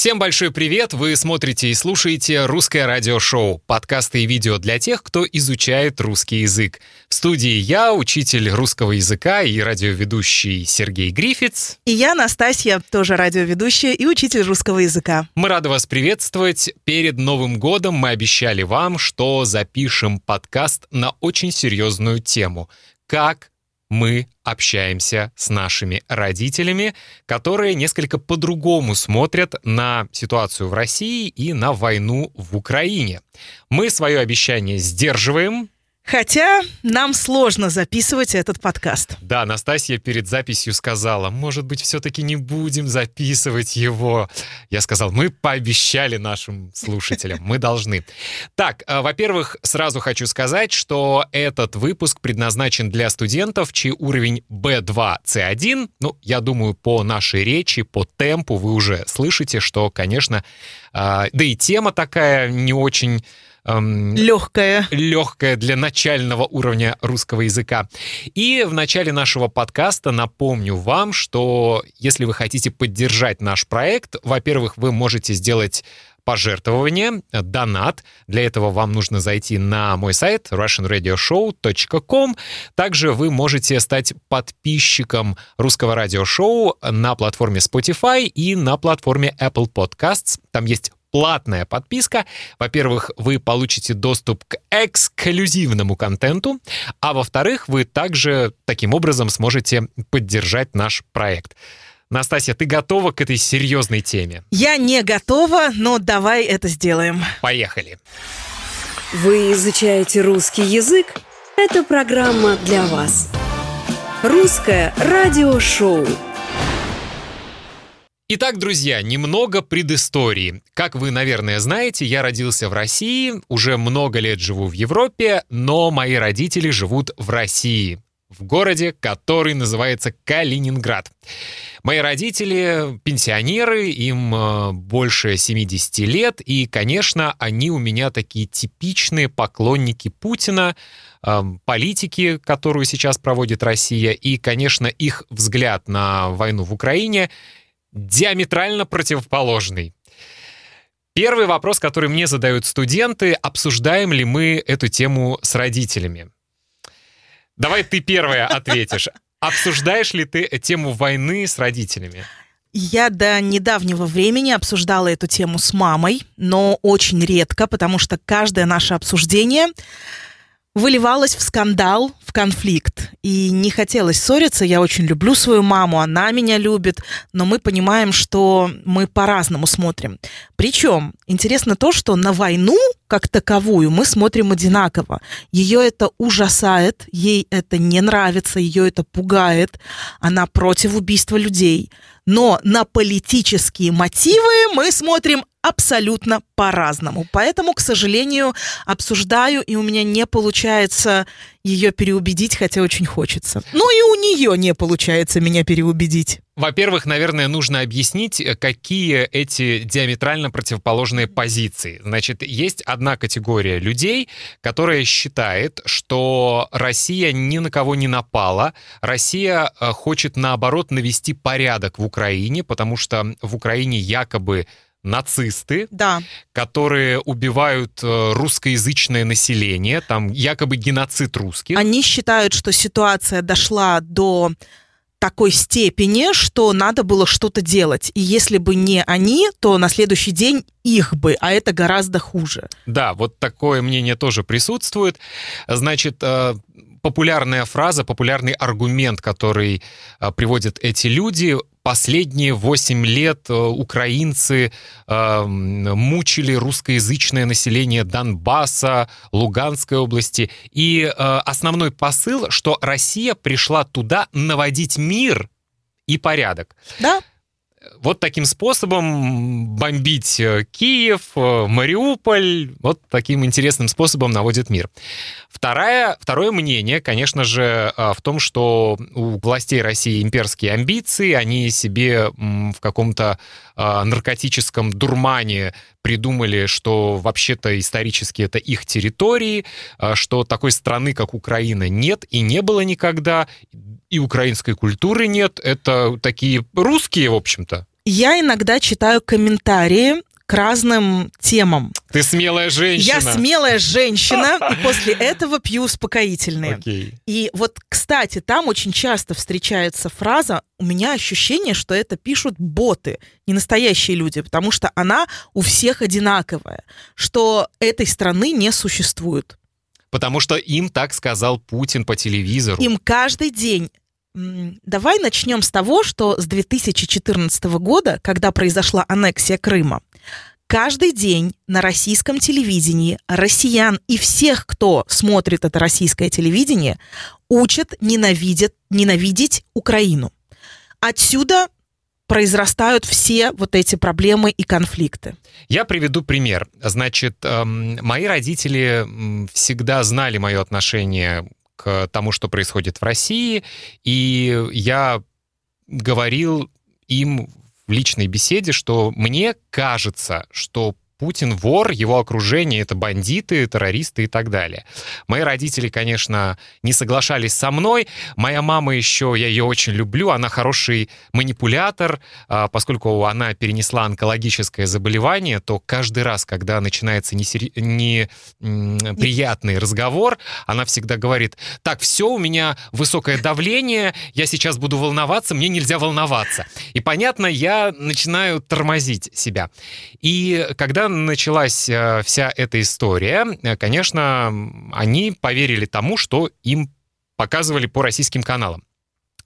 Всем большой привет! Вы смотрите и слушаете «Русское радиошоу» — подкасты и видео для тех, кто изучает русский язык. В студии я, учитель русского языка и радиоведущий Сергей Грифиц. И я, Настасья, тоже радиоведущая и учитель русского языка. Мы рады вас приветствовать. Перед Новым годом мы обещали вам, что запишем подкаст на очень серьезную тему — как мы общаемся с нашими родителями, которые несколько по-другому смотрят на ситуацию в России и на войну в Украине. Мы свое обещание сдерживаем, Хотя нам сложно записывать этот подкаст. Да, Настасья перед записью сказала, может быть, все-таки не будем записывать его. Я сказал, мы пообещали нашим слушателям, мы должны. Так, э, во-первых, сразу хочу сказать, что этот выпуск предназначен для студентов, чей уровень B2, C1. Ну, я думаю, по нашей речи, по темпу вы уже слышите, что, конечно, э, да и тема такая не очень эм, легкая. легкая для начального уровня русского языка. И в начале нашего подкаста напомню вам, что если вы хотите поддержать наш проект, во-первых, вы можете сделать пожертвование, донат. Для этого вам нужно зайти на мой сайт russianradioshow.com. Также вы можете стать подписчиком русского радиошоу на платформе Spotify и на платформе Apple Podcasts. Там есть платная подписка. Во-первых, вы получите доступ к эксклюзивному контенту, а во-вторых, вы также таким образом сможете поддержать наш проект. Настасья, ты готова к этой серьезной теме? Я не готова, но давай это сделаем. Поехали. Вы изучаете русский язык? Это программа для вас. Русское радиошоу. Итак, друзья, немного предыстории. Как вы, наверное, знаете, я родился в России, уже много лет живу в Европе, но мои родители живут в России, в городе, который называется Калининград. Мои родители пенсионеры, им э, больше 70 лет, и, конечно, они у меня такие типичные поклонники Путина, э, политики, которую сейчас проводит Россия, и, конечно, их взгляд на войну в Украине — диаметрально противоположный. Первый вопрос, который мне задают студенты, обсуждаем ли мы эту тему с родителями? Давай ты первая ответишь. Обсуждаешь ли ты тему войны с родителями? Я до недавнего времени обсуждала эту тему с мамой, но очень редко, потому что каждое наше обсуждение выливалось в скандал, в конфликт. И не хотелось ссориться. Я очень люблю свою маму, она меня любит, но мы понимаем, что мы по-разному смотрим. Причем интересно то, что на войну как таковую мы смотрим одинаково. Ее это ужасает, ей это не нравится, ее это пугает. Она против убийства людей. Но на политические мотивы мы смотрим абсолютно по-разному. Поэтому, к сожалению, обсуждаю, и у меня не получается ее переубедить, хотя очень хочется. Ну и у нее не получается меня переубедить. Во-первых, наверное, нужно объяснить, э, какие эти диаметрально противоположные позиции. Значит, есть одна категория людей, которая считает, что Россия ни на кого не напала, Россия э, хочет, наоборот, навести порядок в Украине, потому что в Украине якобы нацисты, да. которые убивают э, русскоязычное население, там якобы геноцид русских. Они считают, что ситуация дошла до такой степени, что надо было что-то делать. И если бы не они, то на следующий день их бы, а это гораздо хуже. Да, вот такое мнение тоже присутствует. Значит, э, популярная фраза, популярный аргумент, который э, приводят эти люди, последние 8 лет э, украинцы э, мучили русскоязычное население Донбасса, Луганской области. И э, основной посыл, что Россия пришла туда наводить мир и порядок. Да вот таким способом бомбить э, Киев, э, Мариуполь, вот таким интересным способом наводит мир. Второе, второе мнение, конечно же, э, в том, что у властей России имперские амбиции, они себе в каком-то наркотическом дурмане придумали, что вообще-то исторически это их территории, что такой страны, как Украина, нет и не было никогда, и украинской культуры нет. Это такие русские, в общем-то. Я иногда читаю комментарии к разным темам. Ты смелая женщина. Я смелая женщина, и после этого пью успокоительные. Окей. И вот, кстати, там очень часто встречается фраза «У меня ощущение, что это пишут боты, не настоящие люди, потому что она у всех одинаковая, что этой страны не существует». Потому что им так сказал Путин по телевизору. Им каждый день Давай начнем с того, что с 2014 года, когда произошла аннексия Крыма, каждый день на российском телевидении россиян и всех, кто смотрит это российское телевидение, учат ненавидят, ненавидеть Украину. Отсюда произрастают все вот эти проблемы и конфликты. Я приведу пример. Значит, эм, мои родители всегда знали мое отношение к тому, что происходит в России, и я говорил им в личной беседе, что мне кажется, что Путин вор, его окружение — это бандиты, террористы и так далее. Мои родители, конечно, не соглашались со мной. Моя мама еще, я ее очень люблю, она хороший манипулятор, а, поскольку она перенесла онкологическое заболевание, то каждый раз, когда начинается несери- не, разговор, она всегда говорит, так, все, у меня высокое давление, я сейчас буду волноваться, мне нельзя волноваться. И понятно, я начинаю тормозить себя. И когда началась э, вся эта история, э, конечно, они поверили тому, что им показывали по российским каналам.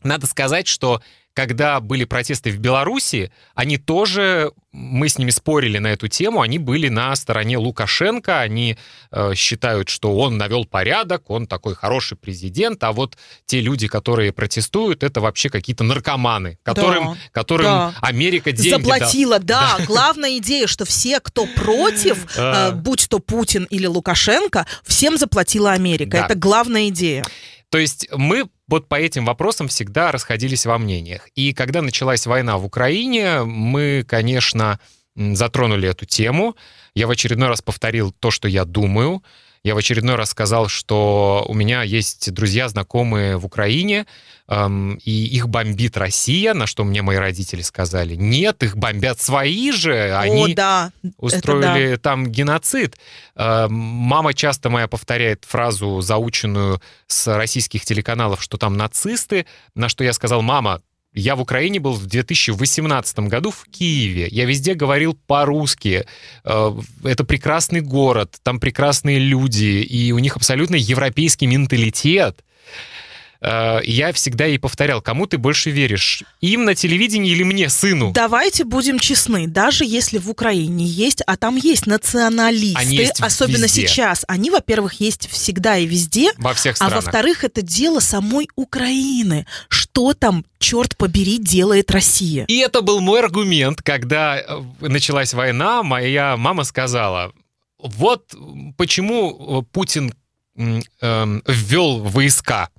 Надо сказать, что когда были протесты в Беларуси, они тоже, мы с ними спорили на эту тему, они были на стороне Лукашенко, они э, считают, что он навел порядок, он такой хороший президент, а вот те люди, которые протестуют, это вообще какие-то наркоманы, которым, которым да. Америка деньги. Заплатила, да. Главная идея, что все, кто против, э, будь то Путин или Лукашенко, всем заплатила Америка. Да. Это главная идея. То есть мы вот по этим вопросам всегда расходились во мнениях. И когда началась война в Украине, мы, конечно, затронули эту тему. Я в очередной раз повторил то, что я думаю. Я в очередной раз сказал, что у меня есть друзья, знакомые в Украине, эм, и их бомбит Россия, на что мне мои родители сказали, нет, их бомбят свои же, они О, да. устроили там геноцид. Э, Мама часто моя повторяет фразу, заученную с российских телеканалов, что там нацисты, на что я сказал, мама, я в Украине был в 2018 году в Киеве. Я везде говорил по-русски. Э, Это прекрасный город, там прекрасные люди, и у них абсолютно европейский менталитет. Э, Я всегда ей повторял, кому ты больше веришь? Им на телевидении или мне, сыну? Давайте будем честны, даже если в Украине есть, а там есть националисты, Они есть особенно везде. сейчас, они, во-первых, есть всегда и везде, Во всех а странах. во-вторых, это дело самой Украины. Что там, черт побери, делает Россия? И это был мой аргумент, когда э, началась война, моя мама сказала, вот почему Путин эм, ввел войска.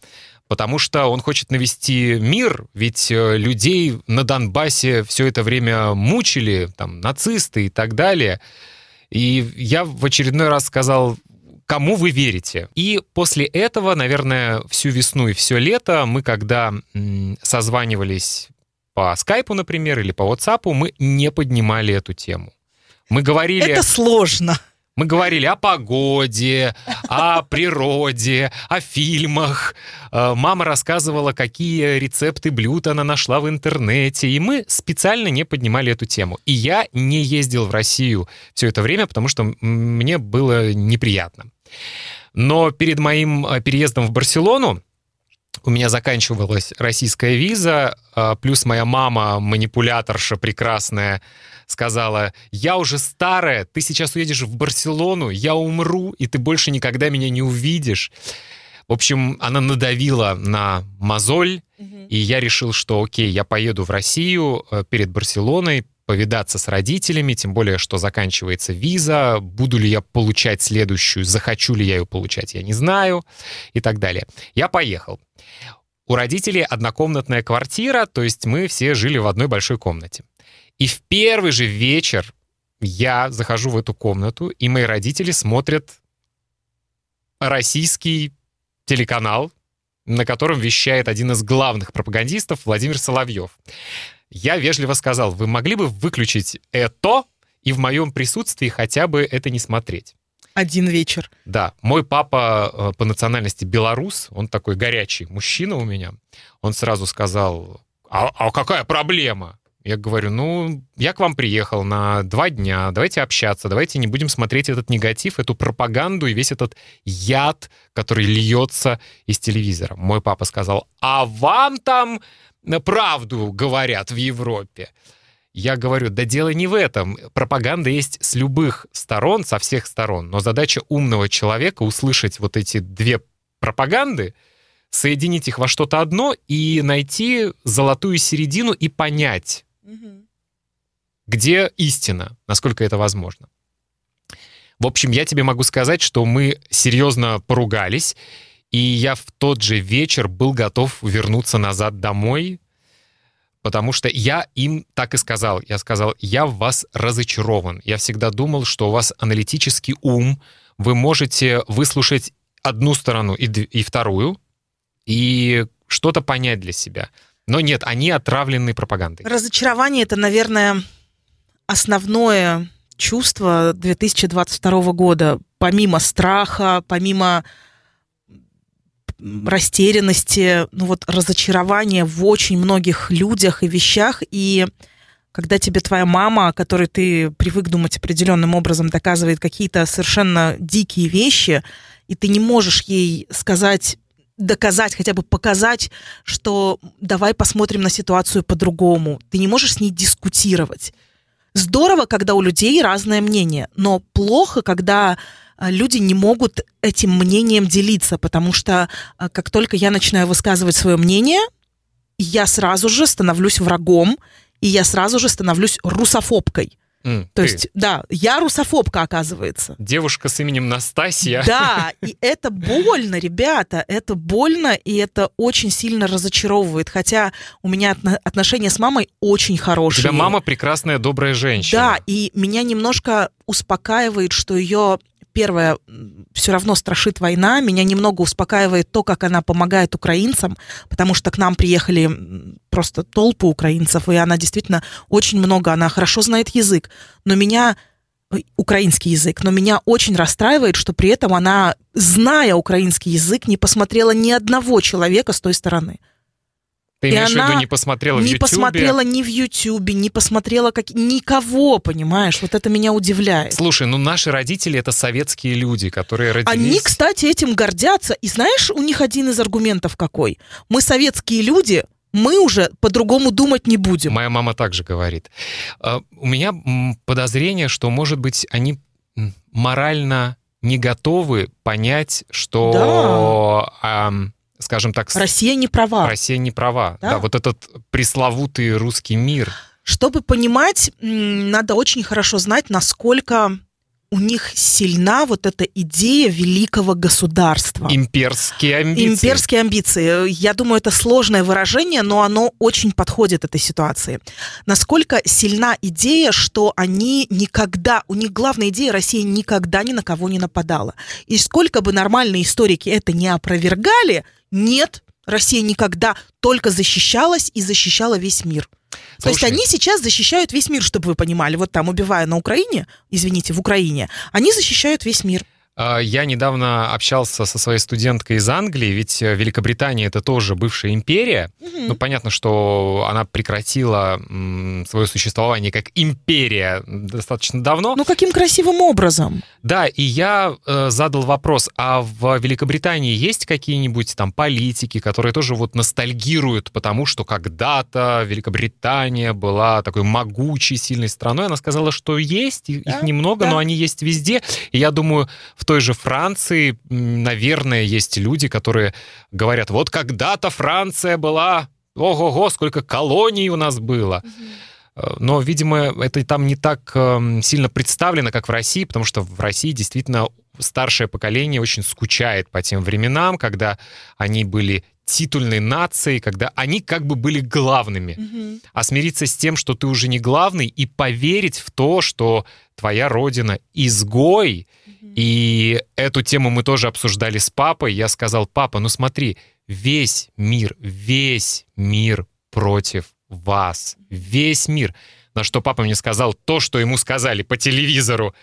Потому что он хочет навести мир, ведь э, людей на Донбассе все это время мучили, там, нацисты и так далее. И я в очередной раз сказал, кому вы верите? И после этого, наверное, всю весну и все лето мы, когда созванивались по скайпу, например, или по WhatsApp, мы не поднимали эту тему. Мы говорили... Это сложно. Мы говорили о погоде, о природе, о фильмах. Э, Мама рассказывала, какие рецепты блюд она нашла в интернете. И мы специально не поднимали эту тему. И я не ездил в Россию все это время, потому что мне было неприятно. Но перед моим э, переездом в Барселону у меня заканчивалась российская виза, а, плюс моя мама, манипуляторша прекрасная, сказала, я уже старая, ты сейчас уедешь в Барселону, я умру, и ты больше никогда меня не увидишь. В общем, она надавила на мозоль, и я решил, что окей, я поеду в Россию э, перед Барселоной, повидаться с родителями, тем более, что заканчивается виза, буду ли я получать следующую, захочу ли я ее получать, я не знаю, и так далее. Я поехал. У родителей однокомнатная квартира, то есть мы все жили в одной большой комнате. И в первый же вечер я захожу в эту комнату, и мои родители смотрят российский телеканал, на котором вещает один из главных пропагандистов Владимир Соловьев. Я вежливо сказал, вы могли бы выключить это и в моем присутствии хотя бы это не смотреть. Один вечер. Да, мой папа э, по национальности белорус, он такой горячий мужчина у меня. Он сразу сказал, а, а какая проблема? Я говорю, ну, я к вам приехал на два дня, давайте общаться, давайте не будем смотреть этот негатив, эту пропаганду и весь этот яд, который льется из телевизора. Мой папа сказал, а вам там правду говорят в Европе. Я говорю, да дело не в этом. Пропаганда есть с любых сторон, со всех сторон. Но задача умного человека услышать вот эти две пропаганды, соединить их во что-то одно и найти золотую середину и понять, угу. где истина, насколько это возможно. В общем, я тебе могу сказать, что мы серьезно поругались, и я в тот же вечер был готов вернуться назад домой, потому что я им так и сказал. Я сказал, я в вас разочарован. Я всегда думал, что у вас аналитический ум, вы можете выслушать одну сторону и, и вторую, и что-то понять для себя. Но нет, они отравлены пропагандой. Разочарование — это, наверное, основное чувство 2022 года. Помимо страха, помимо растерянности, ну вот разочарования в очень многих людях и вещах. И когда тебе твоя мама, которой ты привык думать определенным образом, доказывает какие-то совершенно дикие вещи, и ты не можешь ей сказать доказать, хотя бы показать, что давай посмотрим на ситуацию по-другому. Ты не можешь с ней дискутировать. Здорово, когда у людей разное мнение, но плохо, когда люди не могут этим мнением делиться, потому что а, как только я начинаю высказывать свое мнение, я сразу же становлюсь врагом, и я сразу же становлюсь русофобкой. Mm, То ты. есть, да, я русофобка, оказывается. Девушка с именем Настасья. Да, и это больно, ребята, это больно, и это очень сильно разочаровывает. Хотя у меня отношения с мамой очень хорошие. У тебя мама прекрасная, добрая женщина. Да, и меня немножко успокаивает, что ее первое, все равно страшит война. Меня немного успокаивает то, как она помогает украинцам, потому что к нам приехали просто толпы украинцев, и она действительно очень много, она хорошо знает язык. Но меня украинский язык, но меня очень расстраивает, что при этом она, зная украинский язык, не посмотрела ни одного человека с той стороны. Ты имеешь в виду, не посмотрела в не Ютубе? посмотрела ни в Ютубе, не посмотрела как... никого, понимаешь? Вот это меня удивляет. Слушай, ну наши родители — это советские люди, которые родились... Они, кстати, этим гордятся. И знаешь, у них один из аргументов какой? Мы советские люди, мы уже по-другому думать не будем. Моя мама также говорит. А, у меня подозрение, что, может быть, они морально не готовы понять, что... Да скажем так... Россия не права. Россия не права. Да, да вот этот пресловутый русский мир. Чтобы понимать, надо очень хорошо знать, насколько у них сильна вот эта идея великого государства. Имперские амбиции. Имперские амбиции. Я думаю, это сложное выражение, но оно очень подходит этой ситуации. Насколько сильна идея, что они никогда, у них главная идея, Россия никогда ни на кого не нападала. И сколько бы нормальные историки это не опровергали, нет, Россия никогда только защищалась и защищала весь мир. Слушай. То есть они сейчас защищают весь мир, чтобы вы понимали. Вот там, убивая на Украине, извините, в Украине, они защищают весь мир. А, я недавно общался со своей студенткой из Англии, ведь э, Великобритания это тоже бывшая империя. Угу. Ну, понятно, что она прекратила свое существование как империя достаточно давно. Ну, каким красивым образом? Да, и я э, задал вопрос, а в Великобритании есть какие-нибудь там политики, которые тоже вот ностальгируют, потому что когда-то Великобритания была такой могучей, сильной страной? Она сказала, что есть, их да, немного, да. но они есть везде. И я думаю, в в той же Франции, наверное, есть люди, которые говорят, вот когда-то Франция была, ого-го, сколько колоний у нас было. Но, видимо, это там не так эм, сильно представлено, как в России, потому что в России действительно старшее поколение очень скучает по тем временам, когда они были титульной нацией, когда они как бы были главными. Угу. А смириться с тем, что ты уже не главный, и поверить в то, что твоя родина изгой, и эту тему мы тоже обсуждали с папой. Я сказал, папа, ну смотри, весь мир, весь мир против вас, весь мир. На что папа мне сказал то, что ему сказали по телевизору.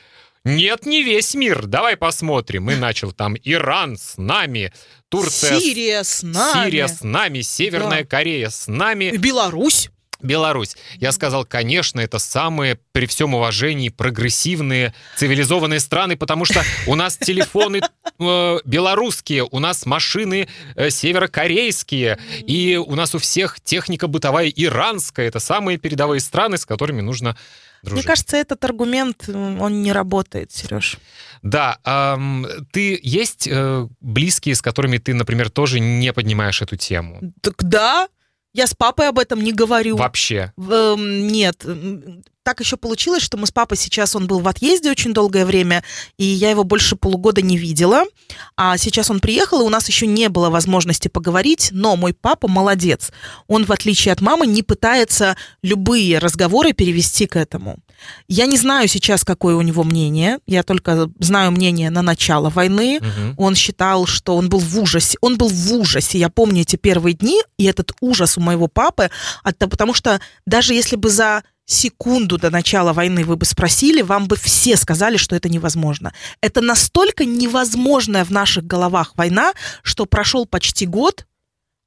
Нет, не весь мир. Давай посмотрим. И начал там Иран с нами, Турция Сирия с нами. Сирия с нами, Северная Да. Корея с нами, Беларусь. Беларусь. Я сказал, конечно, это самые, при всем уважении, прогрессивные, цивилизованные страны, потому что у нас телефоны э, белорусские, у нас машины э, северокорейские, и у нас у всех техника бытовая иранская. Это самые передовые страны, с которыми нужно дружить. Мне кажется, этот аргумент, он не работает, Сереж. Да, ам, ты есть э, близкие, с которыми ты, например, тоже не поднимаешь эту тему? Так да, я с папой об этом не говорю. Вообще. Эм, Нет, так еще получилось, что мы с папой сейчас, он был в отъезде очень долгое время, и я его больше полугода не видела. А сейчас он приехал, и у нас еще не было возможности поговорить, но мой папа молодец. Он, в отличие от мамы, не пытается любые разговоры перевести к этому. Я не знаю сейчас, какое у него мнение, я только знаю мнение на начало войны. Мгм. Он считал, что он был в ужасе. Он был в ужасе. Я помню эти первые дни, и этот ужас у моего папы, от потому что даже если бы за секунду до начала войны вы бы спросили, вам бы все сказали, что это невозможно. Это настолько невозможная в наших головах война, что прошел почти год,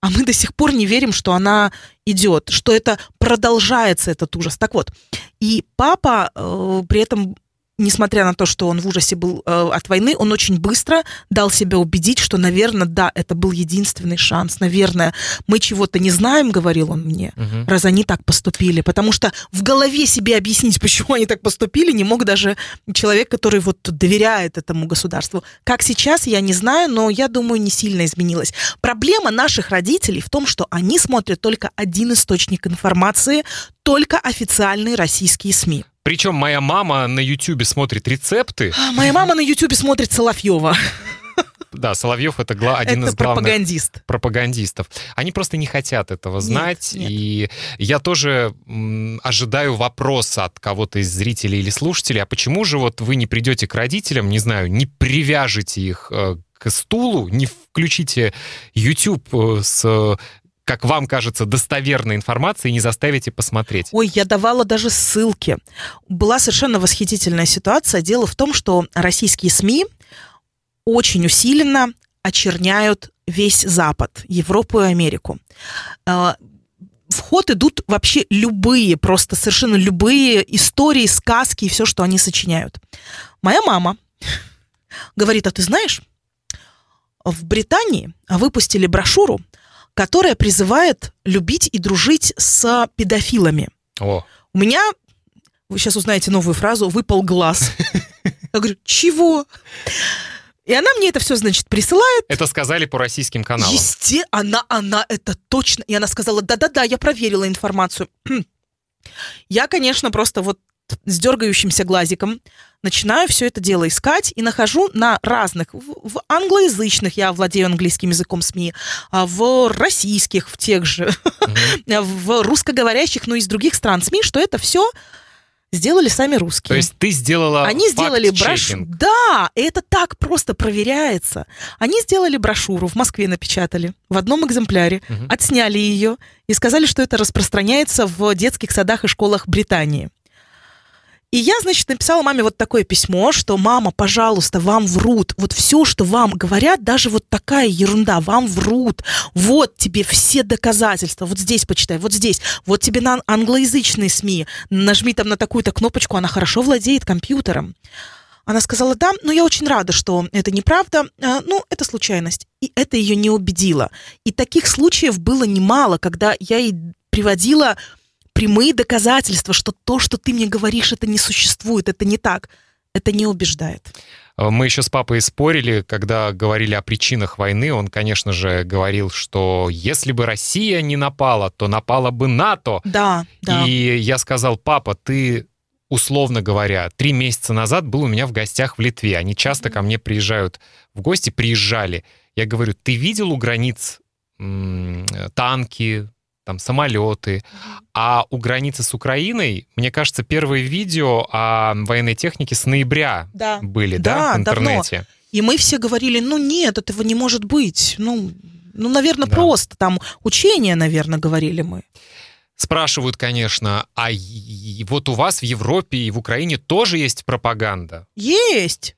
а мы до сих пор не верим, что она идет, что это продолжается этот ужас. Так вот, и папа э, при этом несмотря на то, что он в ужасе был э, от войны, он очень быстро дал себя убедить, что, наверное, да, это был единственный шанс. Наверное, мы чего-то не знаем, говорил он мне, Мгм. раз они так поступили. Потому что в голове себе объяснить, почему они так поступили, не мог даже человек, который вот доверяет этому государству. Как сейчас, я не знаю, но я думаю, не сильно изменилось. Проблема наших родителей в том, что они смотрят только один источник информации, только официальные российские СМИ. Причем моя мама на Ютубе смотрит рецепты. А, Моя мама на Ютубе смотрит Соловьева. Да, Соловьев это гла- один Это из главных пропагандист. пропагандистов. Они просто не хотят этого знать. нет. И я тоже м, ожидаю вопроса от кого-то из зрителей или слушателей, а почему же вот вы не придете к родителям, не знаю, не привяжете их э, к стулу, не включите YouTube э, с как вам кажется, достоверной информацией и не заставите посмотреть. Ой, я давала даже ссылки. Была совершенно восхитительная ситуация. Дело в том, что российские СМИ очень усиленно очерняют весь Запад, Европу и Америку. А, В ход идут вообще любые, просто совершенно любые истории, сказки и все, что они сочиняют. Моя мама говорит, а ты знаешь, в Британии выпустили брошюру, которая призывает любить и дружить с педофилами. О, У меня, вы сейчас узнаете новую фразу, выпал глаз. Я говорю, чего? И она мне это все, значит, присылает. это сказали по российским каналам. Есте, она, она, это точно. И она сказала, да-да-да, я проверила информацию. Я, конечно, просто вот с дергающимся глазиком начинаю все это дело искать и нахожу на разных, в, англоязычных, я владею английским языком СМИ, а в российских, в тех же, Мгм. в русскоговорящих, но из других стран СМИ, что это все сделали сами русские. То есть ты сделала Они сделали брошюру. Да, это так просто проверяется. Они сделали брошюру, в Москве напечатали, в одном экземпляре, Мгм. отсняли ее и сказали, что это распространяется в детских садах и школах Британии. И я, значит, написала маме вот такое письмо, что «Мама, пожалуйста, вам врут. Вот все, что вам говорят, даже вот такая ерунда, вам врут. Вот тебе все доказательства. Вот здесь почитай, вот здесь. Вот тебе на англоязычные СМИ. Нажми там на такую-то кнопочку, она хорошо владеет компьютером». Она сказала, да, но я очень рада, что это неправда. А, Ну, это случайность. И это ее не убедило. И таких случаев было немало, когда я ей приводила прямые доказательства, что то, что ты мне говоришь, это не существует, это не так. Это не убеждает. Э, Мы еще с папой спорили, когда говорили о причинах войны. Он, конечно же, говорил, что если бы Россия не напала, то напала бы НАТО. Да, да. И я сказал, папа, ты, условно говоря, три месяца назад был у меня в гостях в Литве. Они часто ко мне приезжают в гости, приезжали. Я говорю, ты видел у границ м, танки, там, самолеты, а у границы с Украиной, мне кажется, первые видео о военной технике с ноября Да. были, да, Да, в давно. интернете. И мы все говорили, ну нет, этого не может быть. Ну, ну наверное, Да. просто там учения, наверное, говорили мы. Спрашивают, конечно, а вот у вас в Европе и в Украине тоже есть пропаганда? Есть.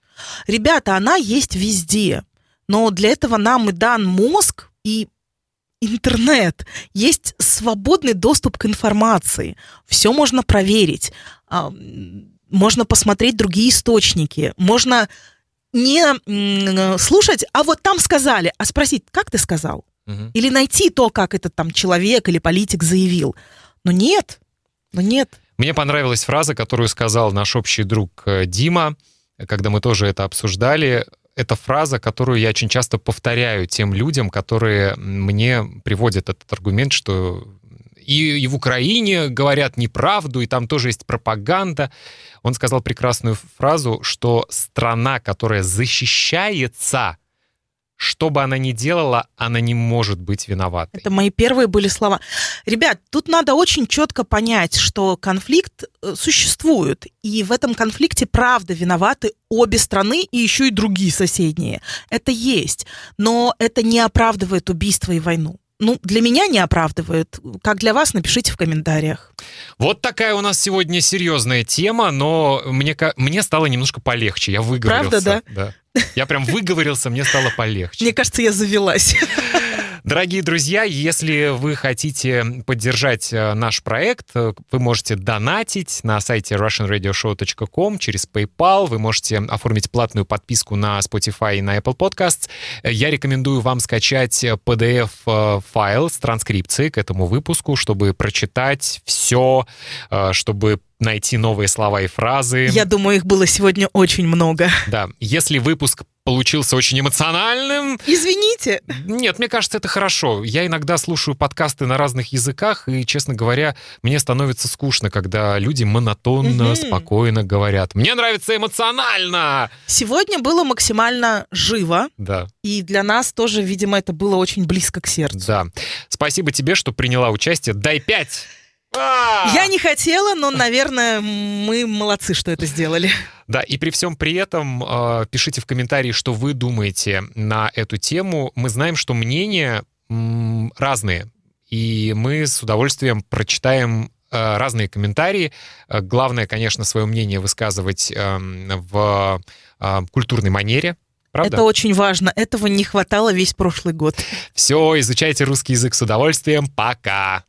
Ребята, она есть везде. Но для этого нам и дан мозг и интернет. Есть свободный доступ к информации. Все можно проверить. А, Можно посмотреть другие источники. Можно не слушать, а вот там сказали, а спросить, как ты сказал? Или найти то, как этот там человек или политик заявил. Но нет, но нет. Мне понравилась фраза, которую сказал наш общий друг э, Дима, когда мы тоже это обсуждали. Это фраза, которую я очень часто повторяю тем людям, которые мне приводят этот аргумент, что и, и в Украине говорят неправду, и там тоже есть пропаганда. Он сказал прекрасную фразу, что страна, которая защищается, что бы она ни делала, она не может быть виноватой. Это мои первые были слова. Ребят, тут надо очень четко понять, что конфликт э, существует, и в этом конфликте правда виноваты обе страны и еще и другие соседние. Это есть, но это не оправдывает убийство и войну. Ну, для меня не оправдывает. Как для вас, напишите в комментариях. Вот такая у нас сегодня серьезная тема, но мне, мне стало немножко полегче. Я выговорился. Правда, да? Я прям выговорился, мне стало полегче. Мне кажется, я завелась. Дорогие друзья, если вы хотите поддержать э, наш проект, э, вы можете донатить на сайте russianradioshow.com через PayPal, вы можете оформить платную подписку на Spotify и на Apple Podcasts. Э, Я рекомендую вам скачать PDF-файл с транскрипцией к этому выпуску, чтобы прочитать все, чтобы найти новые слова и фразы. Я думаю, их было сегодня очень много. Да, если выпуск получился очень эмоциональным, Извините. нет, мне кажется, это хорошо. Я иногда слушаю подкасты на разных языках, и, честно говоря, мне становится скучно, когда люди монотонно, Мгм. спокойно говорят. Мне нравится эмоционально! Сегодня было максимально живо, Да, и для нас тоже, видимо, это было очень близко к сердцу. да. Спасибо тебе, что приняла участие. Дай пять! А! Я не хотела, но, наверное, мы молодцы, что это сделали. Да, и при всем при этом э, пишите в комментарии, что вы думаете на эту тему. Мы знаем, что мнения м, разные, и мы с удовольствием прочитаем э, разные комментарии. Э, Главное, конечно, свое мнение высказывать эм, в э, культурной манере. Правда? Это очень важно. Этого не хватало весь прошлый год. Все, изучайте русский язык с удовольствием. Пока!